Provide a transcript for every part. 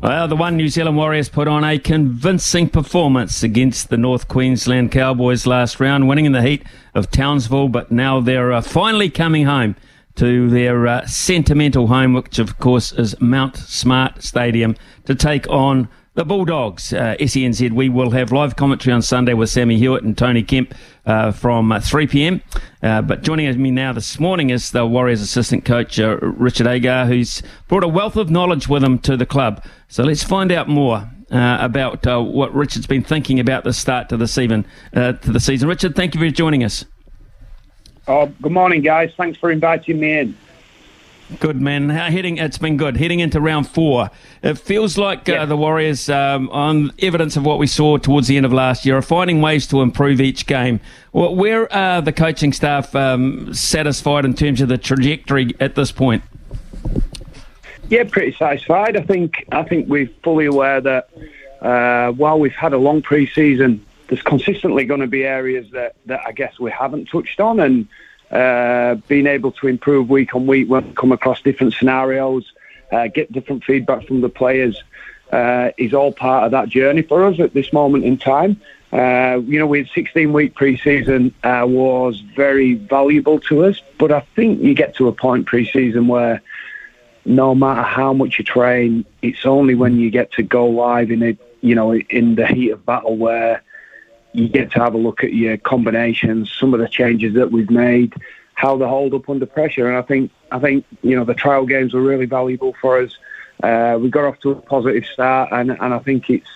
Well, the one New Zealand Warriors put on a convincing performance against the North Queensland Cowboys last round, winning in the heat of Townsville, but now they're uh, finally coming home to their uh, sentimental home, which of course is Mount Smart Stadium, to take on the Bulldogs, uh, SENZ. We will have live commentary on Sunday with Sammy Hewitt and Tony Kemp uh, from uh, 3 p.m. Uh, but joining me now this morning is the Warriors assistant coach, uh, Richard Agar, who's brought a wealth of knowledge with him to the club. So let's find out more. Uh, about what Richard's been thinking about the start to the season. to the season, Richard, thank you for joining us. Oh, good morning, guys. Thanks for inviting me in. Good man. Heading, it's been good. Heading into round four, it feels like yeah. uh, the Warriors, um, on evidence of what we saw towards the end of last year, are finding ways to improve each game. Well, where are the coaching staff um, satisfied in terms of the trajectory at this point? Yeah, pretty satisfied. I think I think we're fully aware that uh, while we've had a long pre-season, there's consistently going to be areas that, that I guess we haven't touched on and uh, being able to improve week on week when we come across different scenarios, uh, get different feedback from the players, uh, is all part of that journey for us at this moment in time. Uh, you know, we had 16 week preseason uh, was very valuable to us, but I think you get to a point preseason where no matter how much you train, it's only when you get to go live in it, you know, in the heat of battle where you get to have a look at your combinations, some of the changes that we've made, how they hold up under pressure. And I think I think you know the trial games were really valuable for us. Uh, we got off to a positive start, and and I think it's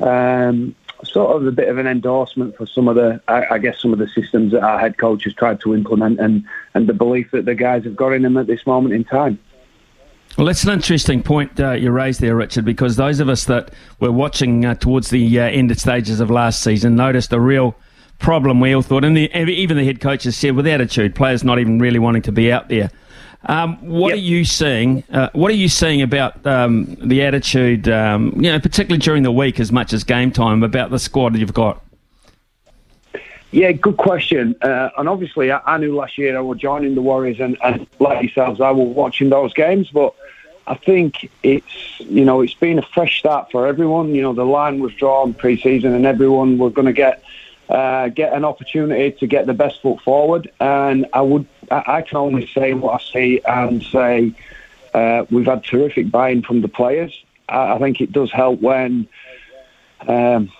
um, sort of a bit of an endorsement for some of the I, I, guess some of the systems that our head coach has tried to implement, and and the belief that the guys have got in them at this moment in time. Well, that's an interesting point uh, you raised there, Richard, because those of us that were watching uh, towards the uh, end stages of last season noticed a real problem. We all thought, and the, even the head coaches said, with attitude, players not even really wanting to be out there. Um, what yep. are you seeing? Uh, what are you seeing about um, the attitude? Um, you know, particularly during the week, as much as game time, about the squad that you've got. Yeah, good question. Uh, and obviously, I, I, knew last year I was joining the Warriors, and, and like yourselves, I was watching those games. But I think it's you know it's been a fresh start for everyone. You know, the line was drawn pre-season, and everyone was going to get uh, get an opportunity to get the best foot forward. And I would I, can only say what I see and say uh, we've had terrific buy-in from the players. I, I think it does help when. Um,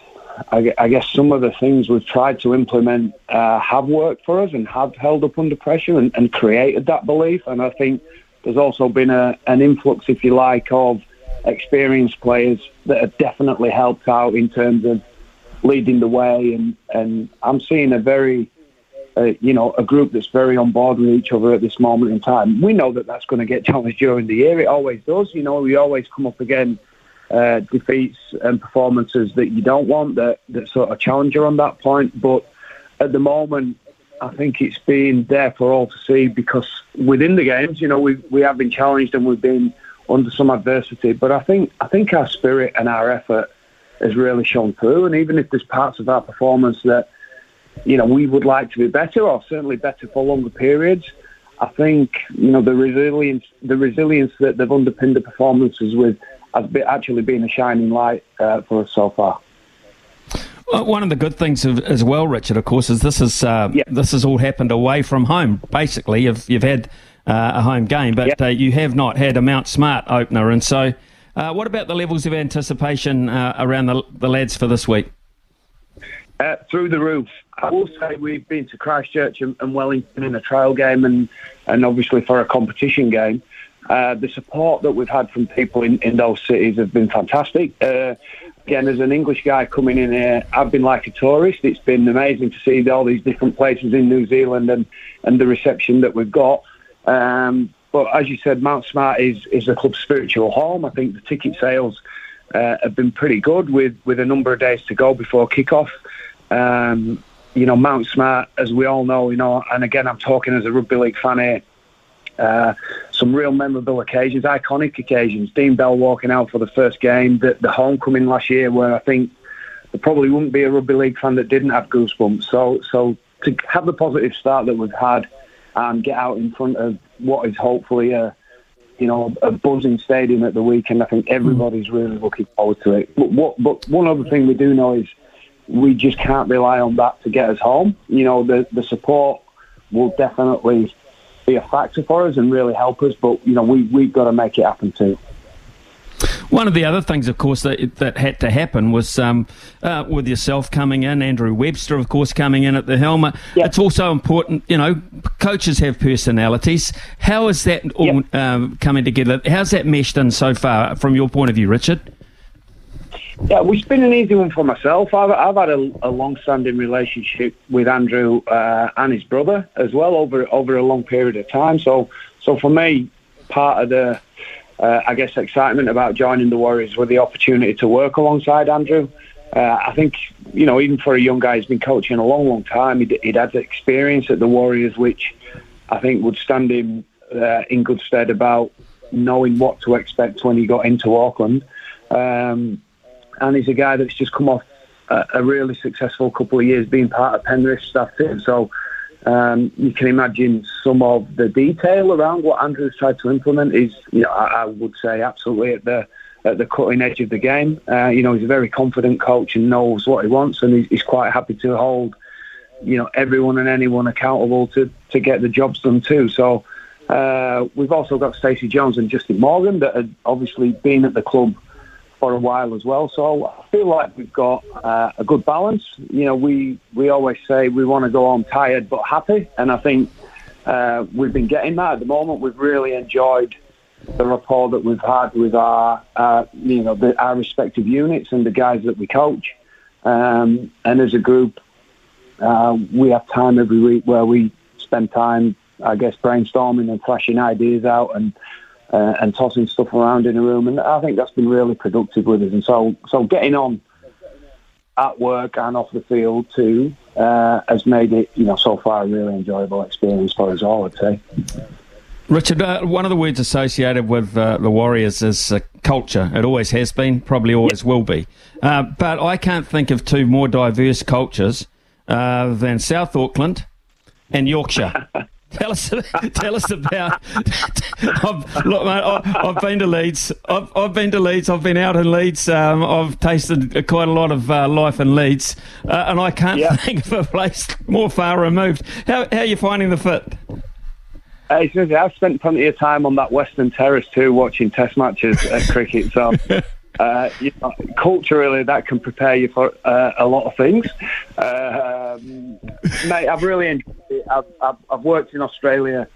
I, I, guess some of the things we've tried to implement uh, have worked for us and have held up under pressure and, and, created that belief. And I think there's also been a, an influx, if you like, of experienced players that have definitely helped out in terms of leading the way. And, and I'm seeing a very, uh, you know, a group that's very on board with each other at this moment in time. We know that that's going to get challenged during the year. It always does. You know, we always come up again uh, defeats and performances that you don't want that, that sort of challenge you on that point. But at the moment, I think it's been there for all to see because within the games, you know, we we have been challenged and we've been under some adversity. But I think I think our spirit and our effort has really shown through. And even if there's parts of our performance that you know we would like to be better, or certainly better for longer periods, I think you know the resilience the resilience that they've underpinned the performances with has actually been a shining light uh, for us so far. Well, one of the good things of, as well, Richard, of course, is this is uh, yeah. this has all happened away from home. Basically, you've you've had uh, a home game, but uh, you have not had a Mount Smart opener. And so, uh, what about the levels of anticipation uh, around the, the lads for this week? Uh, through the roof. I will say we've been to Christchurch and, and Wellington in a trial game, and and obviously for a competition game. Uh, the support that we've had from people in, in those cities have been fantastic. Uh, again, as an English guy coming in here, I've been like a tourist. It's been amazing to see all these different places in New Zealand and, and the reception that we've got. Um, but as you said, Mount Smart is, is the club's spiritual home. I think the ticket sales uh, have been pretty good with, with a number of days to go before kickoff. Um, you know, Mount Smart, as we all know, you know, and again, I'm talking as a rugby league fan here uh, some real memorable occasions, iconic occasions. Dean Bell walking out for the first game, the, the homecoming last year, where I think there probably wouldn't be a rugby league fan that didn't have goosebumps. So, so to have the positive start that we've had and get out in front of what is hopefully a, you know, a buzzing stadium at the weekend. I think everybody's really looking forward to it. But, what, but one other thing we do know is we just can't rely on that to get us home. You know, the, the support will definitely be a factor for us and really help us, but, you know, we, we've got to make it happen too. One of the other things, of course, that, that had to happen was um, uh, with yourself coming in, Andrew Webster, of course, coming in at the helm. Yep. It's also important, you know, coaches have personalities. How is that all yep. um, coming together? How's that meshed in so far from your point of view, Richard? Yeah, it's been an easy one for myself. I've, I've had a, a long-standing relationship with Andrew uh, and his brother as well over over a long period of time. So, so for me, part of the, uh, I guess, excitement about joining the Warriors was the opportunity to work alongside Andrew. Uh, I think, you know, even for a young guy who's been coaching a long, long time, he'd, he'd had experience at the Warriors, which I think would stand him uh, in good stead about knowing what to expect when he got into Auckland. Um, and he's a guy that's just come off a, a really successful couple of years being part of Penrith staff team. So um, you can imagine some of the detail around what Andrew's tried to implement is, you know, I, I would say absolutely at the at the cutting edge of the game. Uh, you know, he's a very confident coach and knows what he wants, and he's, he's quite happy to hold, you know, everyone and anyone accountable to to get the jobs done too. So. Uh, we've also got Stacey Jones and Justin Morgan that had obviously been at the club for a while as well. So I feel like we've got uh, a good balance. You know, we we always say we want to go home tired but happy, and I think uh, we've been getting that at the moment. We've really enjoyed the rapport that we've had with our uh, you know the, our respective units and the guys that we coach, um, and as a group, uh, we have time every week where we spend time, I guess, brainstorming and flashing ideas out and uh, and tossing stuff around in a room. And I think that's been really productive with us. And so, so getting on at work and off the field too uh, has made it, you know, so far a really enjoyable experience for us all. I'd say. Richard, uh, one of the words associated with uh, the Warriors is uh, culture. It always has been, probably always will be. Uh, but I can't think of two more diverse cultures uh, than South Auckland and Yorkshire. Tell us, tell us about. I've, look, mate, I, have been to Leeds. I've, I've, been to Leeds. I've been out in Leeds. Um, I've tasted quite a lot of uh, life in Leeds, uh, and I can't yeah. think of a place more far removed. How, how are you finding the fit? Hey, I've spent plenty of time on that Western Terrace too, watching Test matches at cricket. So uh, you know, culturally, that can prepare you for uh, a lot of things. Um, mate, I've really enjoyed it. I've, I've, I've worked in Australia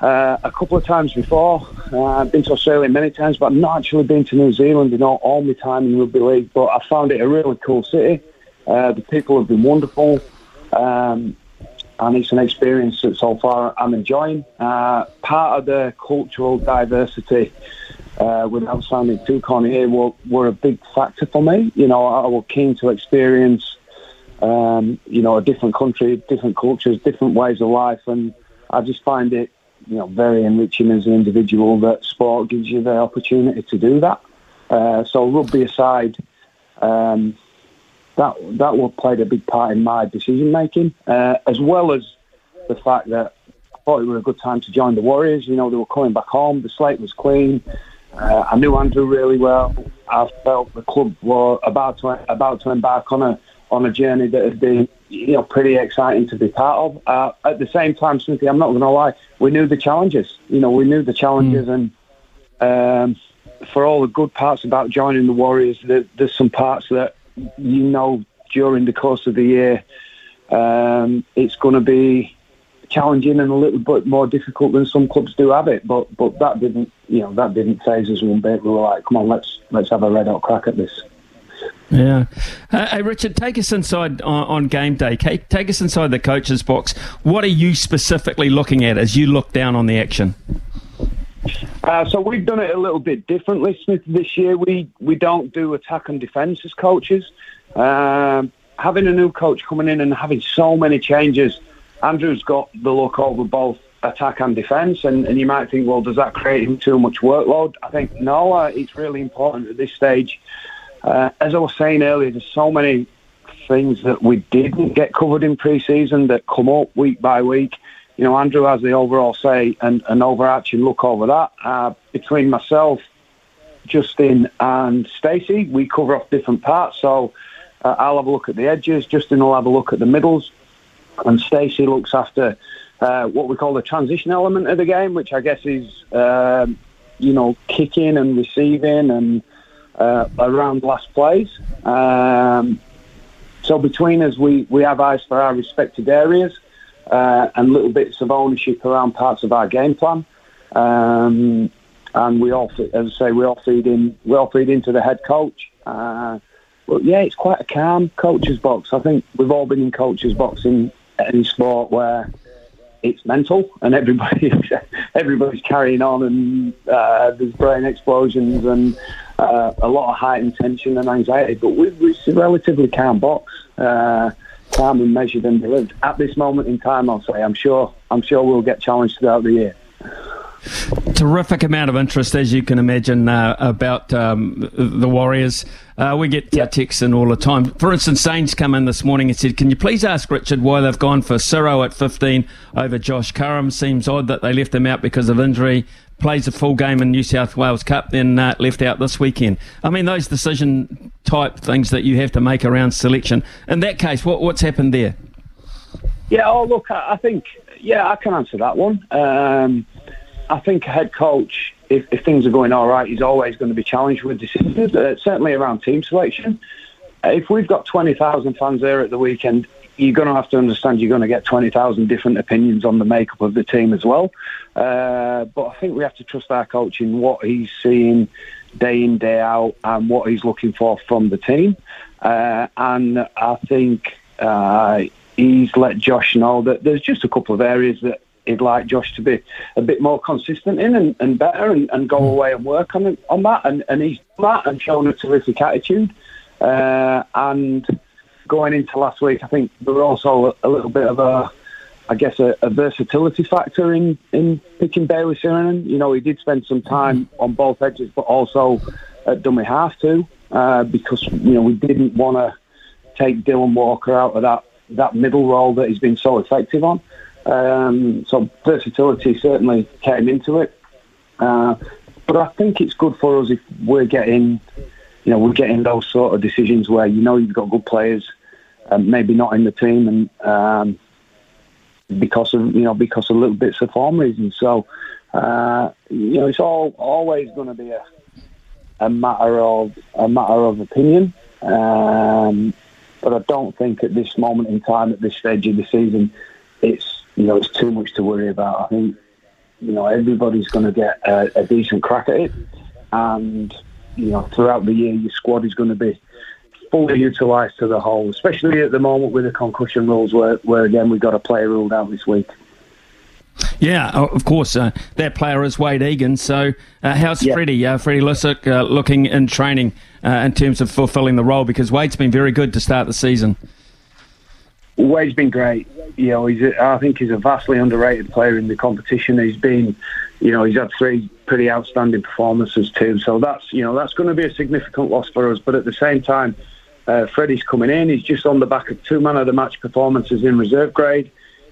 uh, a couple of times before. Uh, I've been to Australia many times, but I've not actually been to New Zealand in all, all my time in rugby league. But I found it a really cool city. Uh, the people have been wonderful. Um, and it's an experience that so far I'm enjoying. part of the cultural diversity uh, without sounding too corny here, were, were a big factor for me. You know, I was keen to experience, um, you know, a different country, different cultures, different ways of life, and I just find it, you know, very enriching as an individual that sport gives you the opportunity to do that. Uh, so rugby aside, um, that that will played a big part in my decision making, uh, as well as the fact that I thought it was a good time to join the Warriors. You know, they were coming back home. The slate was clean. Uh, I knew Andrew really well. I felt the club were about to about to embark on a on a journey that had been you know pretty exciting to be part of. Uh, at the same time, Smithy, I'm not going to lie, we knew the challenges. You know, we knew the challenges, mm. and um, for all the good parts about joining the Warriors, there, there's some parts that you know during the course of the year um, it's going to be challenging and a little bit more difficult than some clubs do have it. But but that didn't you know that didn't faze us one bit. We were like, come on, let's let's have a red hot crack at this. Yeah. Uh, hey, Richard, take us inside on, on, game day. Take us inside the coach's box. What are you specifically looking at as you look down on the action? Uh, so we've done it a little bit differently, Smith. This year, we we don't do attack and defence as coaches. Um, having a new coach coming in and having so many changes Andrew's got the look over both attack and defence, and, and you might think, well, does that create him too much workload? I think no, uh, it's really important at this stage. Uh, as I was saying earlier, there's so many things that we didn't get covered in pre-season that come up week by week. you know, Andrew has the overall say and an overarching look over that. Uh, between myself, Justin, and Stacey, we cover off different parts. So uh, I'll have a look at the edges. Justin will have a look at the middles, and Stacey looks after uh, what we call the transition element of the game, which I guess is, um, you know, kicking and receiving and uh, around last plays. Um, so between us, we, we have eyes for our respected areas uh, and little bits of ownership around parts of our game plan. Um, and we all, as I say, we all feed in. We all feed into the head coach. Uh, but yeah, it's quite a calm coach's box. I think we've all been in coach's box in any sport where it's mental and everybody everybody's carrying on and uh, there's brain explosions and uh, a lot of heightened tension and anxiety. But we, it's a relatively calm box, uh, calm and measured and delivered. At this moment in time, I'll say I'm sure I'm sure we'll get challenged throughout the year. Terrific amount of interest, as you can imagine, uh, about um, the Warriors. Uh, we get uh, texts in all the time. For instance, Saints come in this morning and said, Can you please ask Richard why they've gone for Ciro at 15 over Josh Curran? Seems odd that they left him out because of injury. Plays a full game in New South Wales Cup, then uh, left out this weekend. I mean, those decision type things that you have to make around selection. In that case, what, what's happened there? Yeah, oh, look, I think, yeah, I can answer that one. Um, I think a head coach, if, if, things are going all right, he's always going to be challenged with decisions, uh, certainly around team selection. If we've got 20,000 fans there at the weekend, you're going to have to understand you're going to get 20,000 different opinions on the makeup of the team as well. Uh, but I think we have to trust our coach in what he's seeing day in, day out, and what he's looking for from the team. Uh, and I think uh, he's let Josh know that there's just a couple of areas that he'd like Josh to be a bit more consistent in and, and better and, and, go hmm. away and work on on that. And, and he's done that and shown a terrific attitude. Uh, and going into last week, I think there was also a, a little bit of a, I guess, a, a, versatility factor in, in picking Bayley Sironen. You know, he did spend some time on both edges, but also at dummy half too, uh, because you know we didn't want to take Dylan Walker out of that that middle role that he's been so effective on. Um, so versatility certainly came into it. Uh, but I think it's good for us if we're getting, you know, we're getting those sort of decisions where you know you've got good players, um, maybe not in the team, and um, because of you know because of little bits of form reasons. So uh, you know, it's all always going to be a a matter of a matter of opinion. Um, but I don't think at this moment in time, at this stage of the season, it's you know, it's too much to worry about. I think, you know, everybody's going to get a, a decent crack at it. And, you know, throughout the year, your squad is going to be fully utilised to the whole, especially at the moment with the concussion rules where, where again, we've got a player ruled out this week. Yeah, of course. Uh, that player is Wade Egan. So, uh, how's yeah. Freddy, uh, Freddy Lussick, uh, looking in training uh, in terms of fulfilling the role? Because Wade's been very good to start the season. Wade's been great. You know, he's a, I think he's a vastly underrated player in the competition. He's been, you know, he's had three pretty outstanding performances too. So that's you know that's going to be a significant loss for us. But at the same time, uh, Freddy's coming in. He's just on the back of two man of the match performances in reserve grade.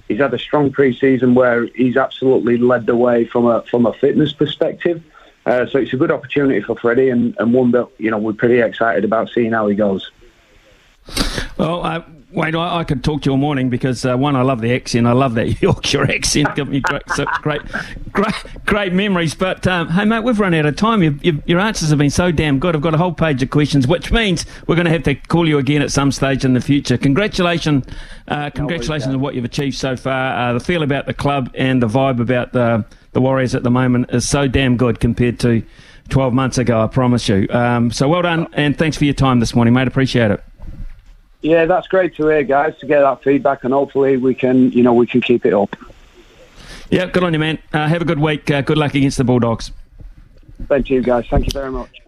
He's had a strong pre-season where he's absolutely led the way from a from a fitness perspective. Uh, so it's a good opportunity for Freddy and, and one that you know we're pretty excited about seeing how he goes. Well, uh, Wait, I, I, could talk to you all morning because uh, one, I love the accent. I love that Yorkshire accent. Give me great, great, great, great memories. But um, hey, mate, we've run out of time. You, you, your answers have been so damn good. I've got a whole page of questions, which means we're going to have to call you again at some stage in the future. Congratulations, uh, congratulations on what you've achieved so far. Uh, the feel about the club and the vibe about the the Warriors at the moment is so damn good compared to 12 months ago. I promise you. Um, so well done, and thanks for your time this morning, mate. Appreciate it. Yeah, that's great to hear, guys. To get that feedback, and hopefully we can, you know, we can keep it up. Yeah, good on you, man. Uh, have a good week. Uh, good luck against the Bulldogs. Thank you, guys. Thank you very much.